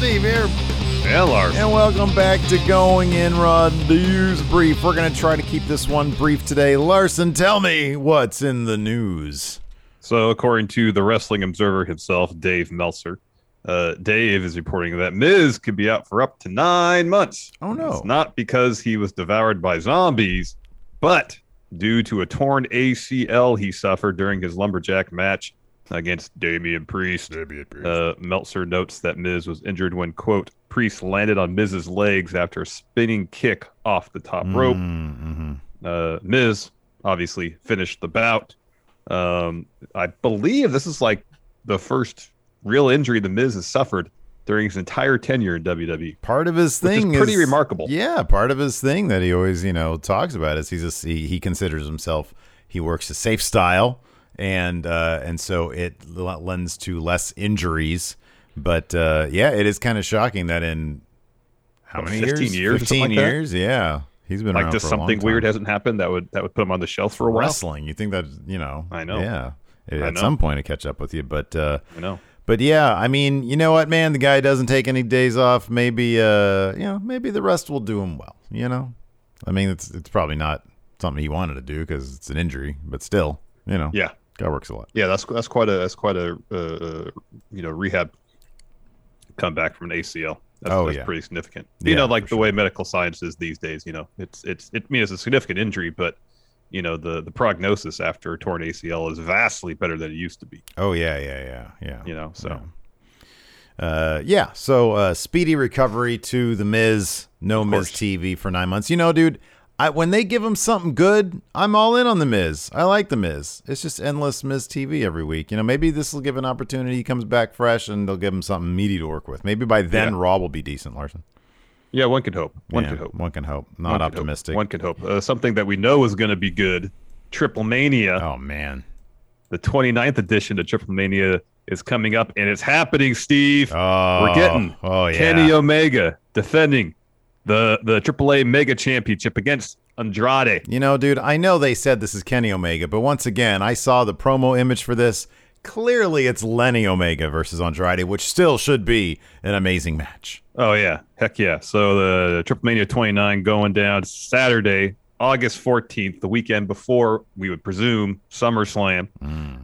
Steve here. Lars. And welcome back to Going In Raw the News Brief. We're going to try to keep this one brief today. Larson, tell me what's in the news. So, according to the Wrestling Observer himself, Dave Meltzer, uh, Dave is reporting that Miz could be out for up to nine months. Oh, no. It's not because he was devoured by zombies, but due to a torn ACL he suffered during his lumberjack match against Damian Priest. Damian Priest. Uh, Meltzer notes that Miz was injured when, quote, Priest landed on Miz's legs after a spinning kick off the top rope. Mm-hmm. Uh, Miz obviously finished the bout. Um, I believe this is like the first real injury the Miz has suffered during his entire tenure in WWE. Part of his Which is thing pretty remarkable. Yeah, part of his thing that he always, you know, talks about is he's a, he, he considers himself he works a safe style, and uh, and so it lends to less injuries. But uh, yeah, it is kind of shocking that in how many 15 years? years Fifteen like that? years, yeah. He's been Like around just for a long something weird hasn't happened that would that would put him on the shelf for a while. wrestling. You think that you know? I know. Yeah, I at know. some point to catch up with you, but. uh I know. but yeah, I mean, you know what, man? The guy doesn't take any days off. Maybe, uh, you know, maybe the rest will do him well. You know, I mean, it's it's probably not something he wanted to do because it's an injury, but still, you know, Yeah, guy works a lot. yeah. That's that's quite a that's quite a uh, uh, you know rehab comeback from an ACL. That's, Oh, that's yeah. pretty significant. Yeah, you know, like the way medical science is these days. You know, it's it's it I mean it's a significant injury, but you know the the prognosis after a torn ACL is vastly better than it used to be. Oh yeah, yeah, yeah, yeah. You know, so Yeah. Uh, yeah. So uh, speedy recovery to the Miz. No Miz. TV for nine months. You know, dude. I, when they give him something good, I'm all in on the Miz. I like the Miz. It's just endless Miz TV every week. You know, maybe this will give an opportunity. He comes back fresh, and they'll give him something meaty to work with. Maybe by then, Yeah. Raw will be decent. Larson. yeah, one could hope. One Yeah, could hope. One can hope. Not One could hope. optimistic. One could hope. Uh, something that we know is going to be good. Triple Mania, Oh man. the 29th edition of Triple Mania is coming up, and it's happening, Steve. Oh, We're getting Oh yeah. Kenny Omega defending the the AAA Mega Championship against Andrade. You know, dude, I know they said this is Kenny Omega, but once again, I saw the promo image for this. Clearly, it's Lenny Omega versus Andrade, which still should be an amazing match. Oh yeah, heck yeah! So the Triple Mania 29 going down Saturday, August 14th, the weekend before we would presume SummerSlam.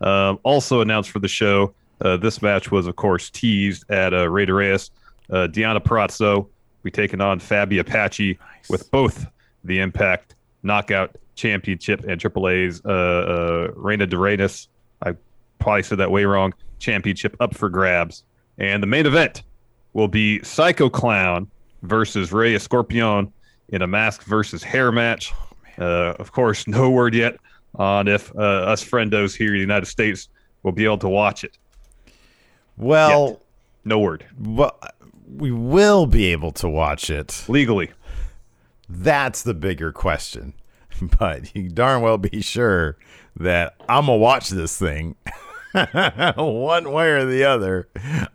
Um, also announced for the show, uh, this match was of course teased at uh, Rey Reyes. Uh, Deonna Purrazzo be taking on Fabi Apache with both the Impact Knockout Championship and AAA's uh, uh, Reina de Reyes. I probably said that way wrong. Championship up for grabs, and the main event will be Psycho Clown versus Rey Escorpion in a mask versus hair match. Uh, of course, no word yet on if uh, us friendos here in the United States will be able to watch it. Well, No word. well, we will be able to watch it. Legally. That's the bigger question. But you darn well be sure that I'm to watch this thing one way or the other.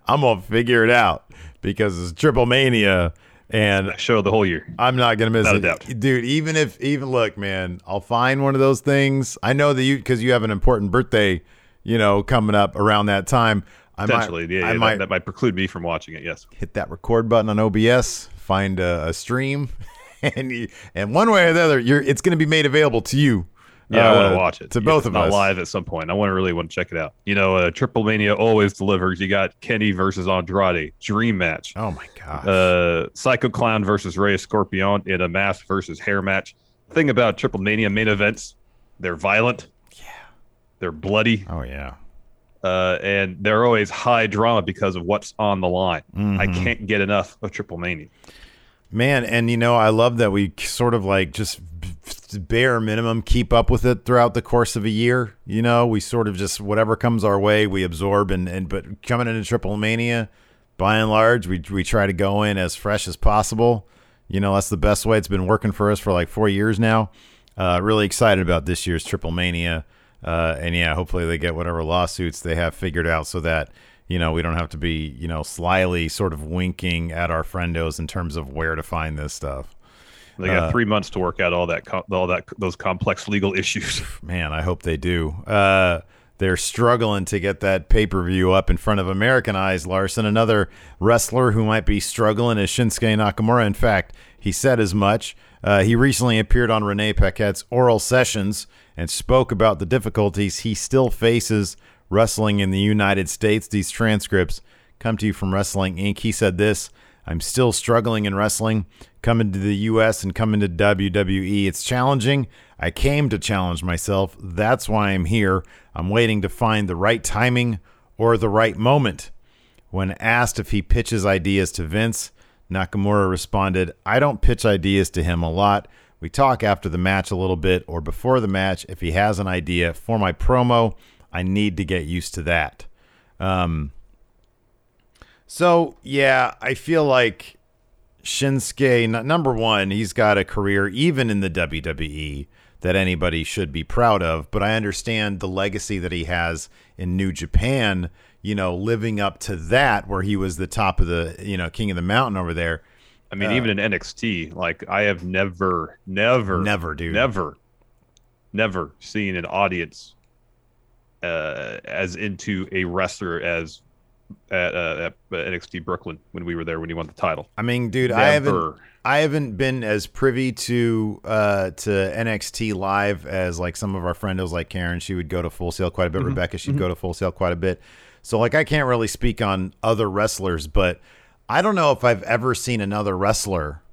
I'm to figure it out because it's Triple Mania and Show the whole year. I'm not gonna miss a it, doubt. dude. Even if, even look, man, I'll find one of those things. I know that you because you have an important birthday, you know, coming up around that time. Potentially. might, yeah, yeah, might that, that might preclude me from watching it. Yes. hit that record button on OBS, find a, a stream, and you, and one way or the other, you're it's gonna be made available to you. Yeah, I want uh, to watch it. to If both of us. live at some point. I want to really want to check it out. You know, uh, Triple Mania always delivers. You got Kenny versus Andrade, dream match. Oh my god. uh, Psycho Clown versus Rey Scorpion in a mask versus hair match. Thing about Triple Mania main events, they're violent. Yeah. They're bloody. oh yeah. Uh, and they're always high drama because of what's on the line. I Mhm. can't get enough of Triple Mania. Man, and you know, I love that we sort of like just bare minimum keep up with it throughout the course of a year. You know, we sort of just whatever comes our way, we absorb and and but coming into Triple Mania, by and large, we we try to go in as fresh as possible. You know, that's the best way. It's been working for us for like four years now. Uh, really excited about this year's Triple Mania. Uh, and yeah, hopefully they get whatever lawsuits they have figured out so that you know we don't have to be you know slyly sort of winking at our friendos in terms of where to find this stuff. They got uh, three months to work out all that all that those complex legal issues. Man, I hope they do. Uh, they're struggling to get that pay per view up in front of American eyes. Larson, another wrestler who might be struggling, is Shinsuke Nakamura. In fact, he said as much. Uh, he recently appeared on Renee Paquette's Oral Sessions and spoke about the difficulties he still faces wrestling in the United States. These transcripts come to you from Wrestling Inc. He said this I'm still struggling in wrestling. Coming to the US and coming to WWE, it's challenging. I came to challenge myself. That's why I'm here. I'm waiting to find the right timing or the right moment. When asked if he pitches ideas to Vince, Nakamura responded, I don't pitch ideas to him a lot. We talk after the match a little bit or before the match if he has an idea for my promo. I need to get used to that. Um, so, yeah, I feel like Shinsuke, number one, he's got a career even in the WWE that anybody should be proud of. But I understand the legacy that he has in New Japan, you know, living up to that, where he was the top of the, you know, king of the mountain over there. I mean, uh, even in NXT, like I have never, never, never, dude, never, never seen an audience uh, as into a wrestler as at, uh, at NXT Brooklyn when we were there when he won the title. I mean, dude. I haven't I haven't been as privy to uh, to NXT live as like some of our friendos like Karen. She would go to Full Sail quite a bit. Mm-hmm. Rebecca, she'd mm-hmm. go to Full Sail quite a bit. So like I can't really speak on other wrestlers, but I don't know if I've ever seen another wrestler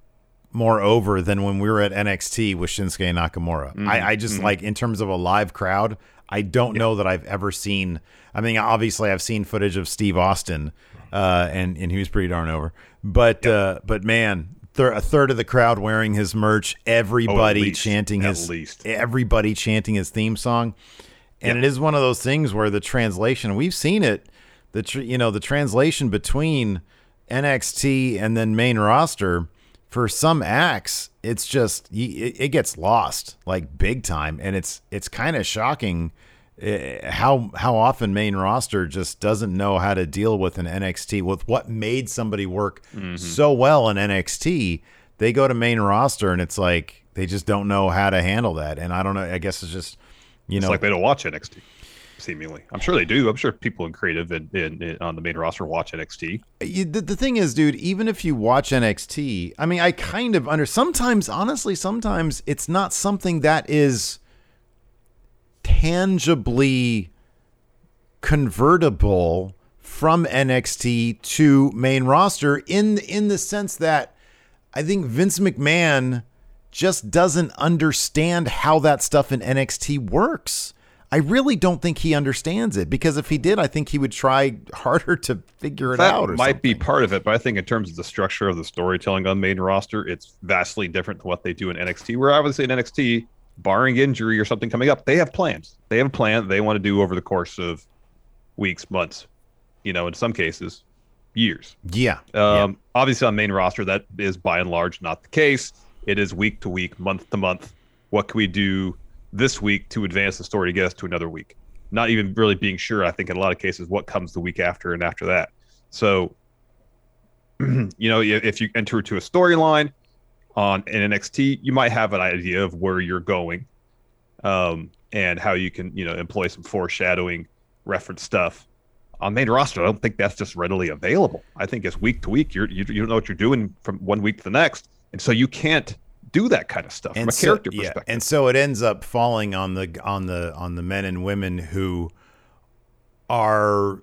more over than when we were at NXT with Shinsuke Nakamura. Mm-hmm. I, I, just mm-hmm. like in terms of a live crowd, I don't yeah. know that I've ever seen. I mean, obviously, I've seen footage of Steve Austin, uh, and and he was pretty darn over. But uh, but man, th- a third of the crowd wearing his merch, everybody oh, least, chanting his least. everybody chanting his theme song, and it is one of those things where the translation we've seen it, the tr- you know the translation between NXT and then main roster for some acts it's just it, gets lost like big time. And it's it's kind of shocking eh, how how often main roster just doesn't know how to deal with an NXT with what made somebody work mm-hmm. so well in NXT they go to main roster and it's like they just don't know how to handle that. And I don't know I guess it's just you know it's know like they don't watch NXT seemingly. I'm sure they do. I'm sure people in creative and, on the main roster watch NXT. The, the thing is, dude, even if you watch NXT, I mean, I kind of under sometimes, honestly, sometimes it's not something that is tangibly convertible from NXT to main roster in in the sense that I think Vince McMahon just doesn't understand how that stuff in NXT works. I really don't think he understands it because if he did, I think he would try harder to figure it out. that out. might something. be part of it, but I think in terms of the structure of the storytelling on main roster, it's vastly different to what they do in NXT. Where I would say in NXT, barring injury or something coming up, they have plans. They have a plan they want to do over the course of weeks, months, you know, in some cases, years. Yeah. Um, yeah. Obviously, on main roster, that is by and large not the case. It is week to week, month to month. What can we do this week to advance the story to get us to another week. Not even really being sure, I think, in a lot of cases, what comes the week after and after that. So, you know, if you enter to a storyline on an NXT, you might have an idea of where you're going um, and how you can, you know, employ some foreshadowing reference stuff. On main roster, I don't think that's just readily available. I think it's week to week. You're, you, you don't know what you're doing from one week to the next. And so you can't do that kind of stuff and from a so, character yeah, perspective. And so it ends up falling on the on the on the men and women who are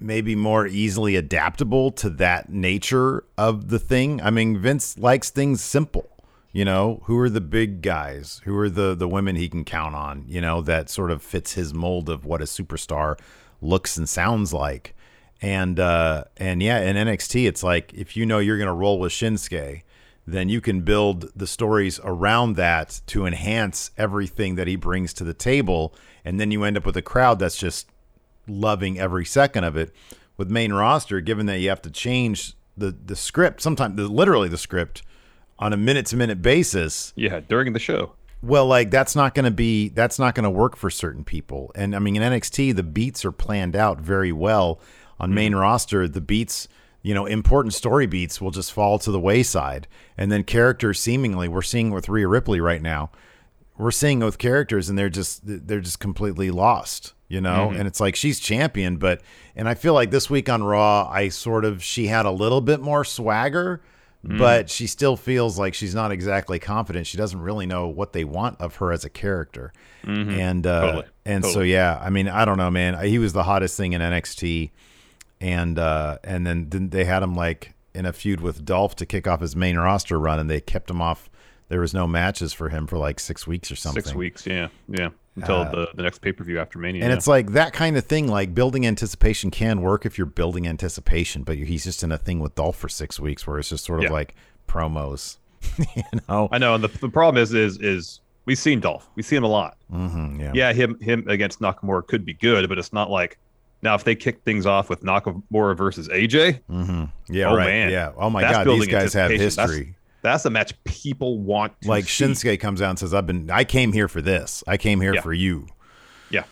maybe more easily adaptable to that nature of the thing. I mean, Vince likes things simple. You know, who are the big guys? Who are the the women he can count on? You know, that sort of fits his mold of what a superstar looks and sounds like. And uh and yeah, in NXT it's like if you know you're going to roll with Shinsuke, then you can build the stories around that to enhance everything that he brings to the table. And then you end up with a crowd that's just loving every second of it. With main roster, given that you have to change the, the script, sometimes the, literally the script on a minute to minute basis. Yeah, during the show. Well, like that's not going to be that's not going to work for certain people. And I mean, in NXT, the beats are planned out very well. On mm-hmm. main roster, the beats, you know, important story beats will just fall to the wayside. And then characters, seemingly, we're seeing with Rhea Ripley right now. We're seeing with characters, and they're just they're just completely lost. You know, mm-hmm. and it's like she's champion, but and I feel like this week on Raw, I sort of she had a little bit more swagger mm. but she still feels like she's not exactly confident. She doesn't really know what they want of her as a character. Mm-hmm. And uh, Totally. and so yeah, I mean, I don't know, man. He was the hottest thing in NXT, and uh, and then they had him like in a feud with Dolph to kick off his main roster run, and they kept him off. There was no matches for him for like six weeks or something. Six weeks, yeah, yeah, until the, the next pay per view after Mania. And yeah. it's like that kind of thing, like building anticipation can work if you're building anticipation, but he's just in a thing with Dolph for six weeks where it's just sort of Yeah. like promos, you know? I know, and the, the problem is, is, is we've seen Dolph, we see him a lot. hmm yeah. Yeah, him, him against Nakamura could be good, but it's not like now if they kick things off with Nakamura versus AJ, hmm Yeah, Oh, right. man. Yeah. Oh my God, these guys have anticipation. That's- history. that's a match people want. To Like see. Shinsuke comes out and says, "I've been, I came here for this. I came here Yeah. for you." Yeah,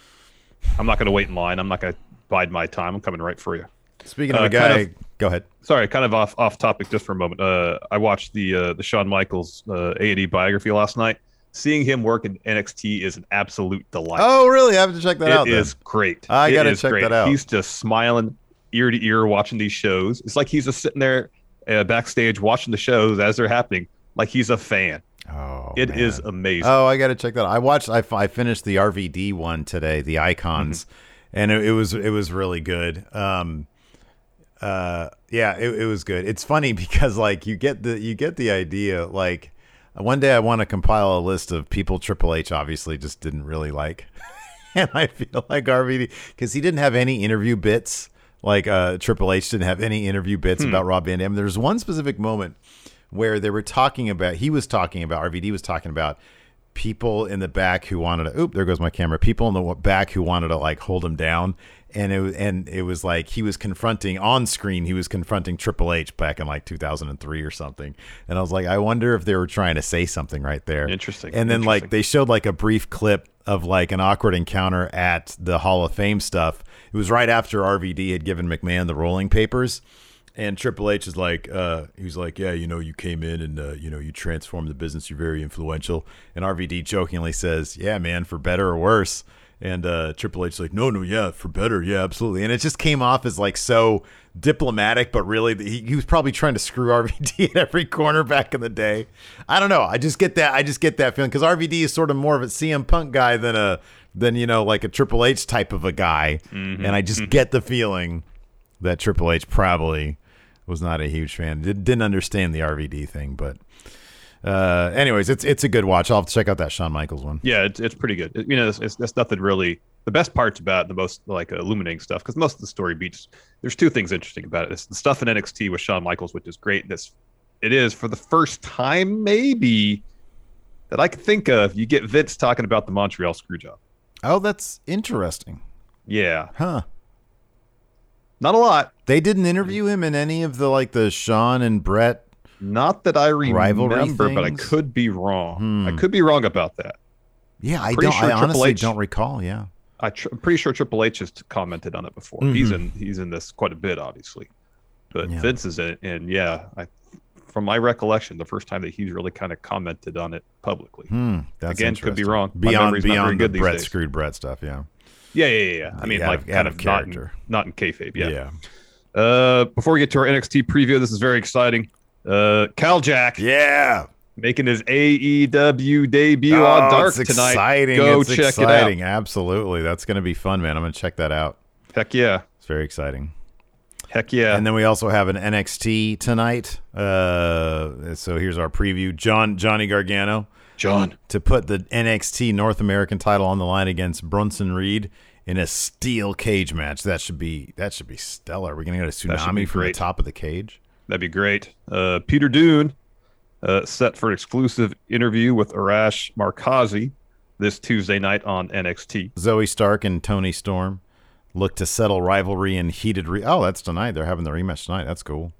I'm not going to wait in line. I'm not going to bide my time. I'm coming right for you. Speaking of Uh, a guy, kind go ahead. Sorry, kind of off off topic just for a moment. Uh, I watched the uh, the Shawn Michaels uh, A and E biography last night. Seeing him work in NXT is an absolute delight. Oh, really? I have to check that It out. is then. great. I It gotta check great. that out. He's just smiling ear to ear watching these shows. It's like he's just sitting there uh, backstage watching the shows as they're happening, like he's a fan. Oh, It man. is amazing. Oh, I got to check that. out. I watched. I, I finished the RVD one today, the icons, and it, it was it was really good. Um, uh, yeah, it, it was good. It's funny because like you get the you get the idea. Like one day I want to compile a list of people Triple H obviously just didn't really like, and I feel like RVD because he didn't have any interview bits. Like uh, Triple H didn't have any interview bits about Rob Van Dam. There's one specific moment where they were talking about he was talking about RVD was talking about people in the back who wanted to oop there goes my camera people in the back who wanted to like hold him down and it was and it was like he was confronting on screen he was confronting Triple H back in like 2003 or something and I was like I wonder if they were trying to say something right there Interesting. and then like they showed like a brief clip of like an awkward encounter at the Hall of Fame stuff it was right after RVD had given McMahon the rolling papers and Triple H is like, uh, he's like, yeah, you know, you came in and uh, you know, you transformed the business. You're very influential. And RVD jokingly says, yeah, man, for better or worse. And uh, Triple H is like, no, no, yeah, for better, yeah, absolutely. And it just came off as like so diplomatic, but really, he, he was probably trying to screw RVD at every corner back in the day. I don't know. I just get that. I just get that feeling because RVD is sort of more of a CM Punk guy than a than you know like a Triple H type of a guy, and I just get the feeling that Triple H probably was not a huge fan. Did, didn't understand the RVD thing, but uh, anyways, it's it's a good watch. I'll have to check out that Shawn Michaels one. Yeah, it's, it's pretty good. It- you know, it's, it's, nothing really. The best parts about the most like illuminating stuff, because most of the story beats. There's two things interesting about it. It's the stuff in NXT with Shawn Michaels, which is great. This, it is for the first time maybe that I could think of. You get Vince talking about the Montreal Screwjob. Oh, that's interesting, Yeah, huh? not a lot. They didn't interview him in any of the like the Shawn and Bret. Not that I remember, but I could be wrong. I Hmm. could be wrong about that. Yeah, I don't. sure I honestly H- don't recall. Yeah. I tr- I'm pretty sure Triple H has commented on it before. He's in he's in this quite a bit, obviously, but Mm-hmm. Yeah. Vince is in it, and yeah, I, from my recollection, the first time that he's really kind of commented on it publicly. Hmm. Again, could be wrong. Beyond memory's not very beyond the Bret screwed Bret stuff. Yeah. Yeah, yeah, yeah. yeah. I mean, Yeah, like out kind of of not in, character. not in kayfabe. Yeah. Yeah. Uh, before we get to our NXT preview, this is very exciting. Uh, Cal Jack Yeah. making his AEW debut on Oh, Dark it's tonight. exciting. Go it's check exciting. It out. Absolutely. That's going to be fun, man. I'm going to check that out. Heck yeah, It's very exciting. heck yeah. And then we also have an NXT tonight. Uh, so here's our preview. John Johnny Gargano John, to put the NXT North American title on the line against Bronson Reed in a steel cage match. That should be that should be stellar. We're gonna get a should be tsunami from the top of the cage. That'd be great. Uh, Peter Dunne uh, set for an exclusive interview with Arash Markazi this Tuesday night on NXT. Zoey Stark and Toni Storm look to settle rivalry and heated. Re- oh, that's tonight. They're having the rematch tonight. That's cool.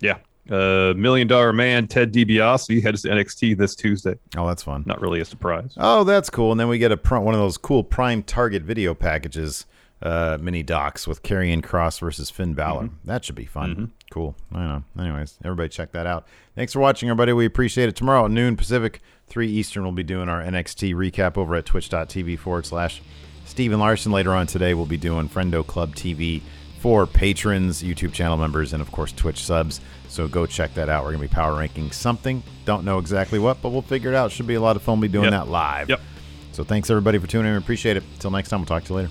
Yeah. Uh, Million Dollar Man Ted DiBiase heads to NXT this Tuesday. Oh, that's fun. Not really a surprise. Oh, that's cool. And then we get a pr- one of those cool Prime Target video packages, uh, mini docs with Karrion Kross versus Finn Balor. Mm-hmm. That should be fun. Cool. I know. Anyways, everybody check that out. Thanks for watching, everybody. We appreciate it. Tomorrow at noon Pacific, 3 Eastern, we'll be doing our NXT recap over at twitch.tv forward slash Stephen Larson. Later on today, we'll be doing Friendo Club TV for patrons, YouTube channel members, and of course Twitch subs. So go check that out. We're going to be power ranking something. Don't know exactly what, but we'll figure it out. Should be a lot of fun. We'll be doing Yep. that live. Yep. So thanks everybody for tuning in. We appreciate it. Until next time, we'll talk to you later.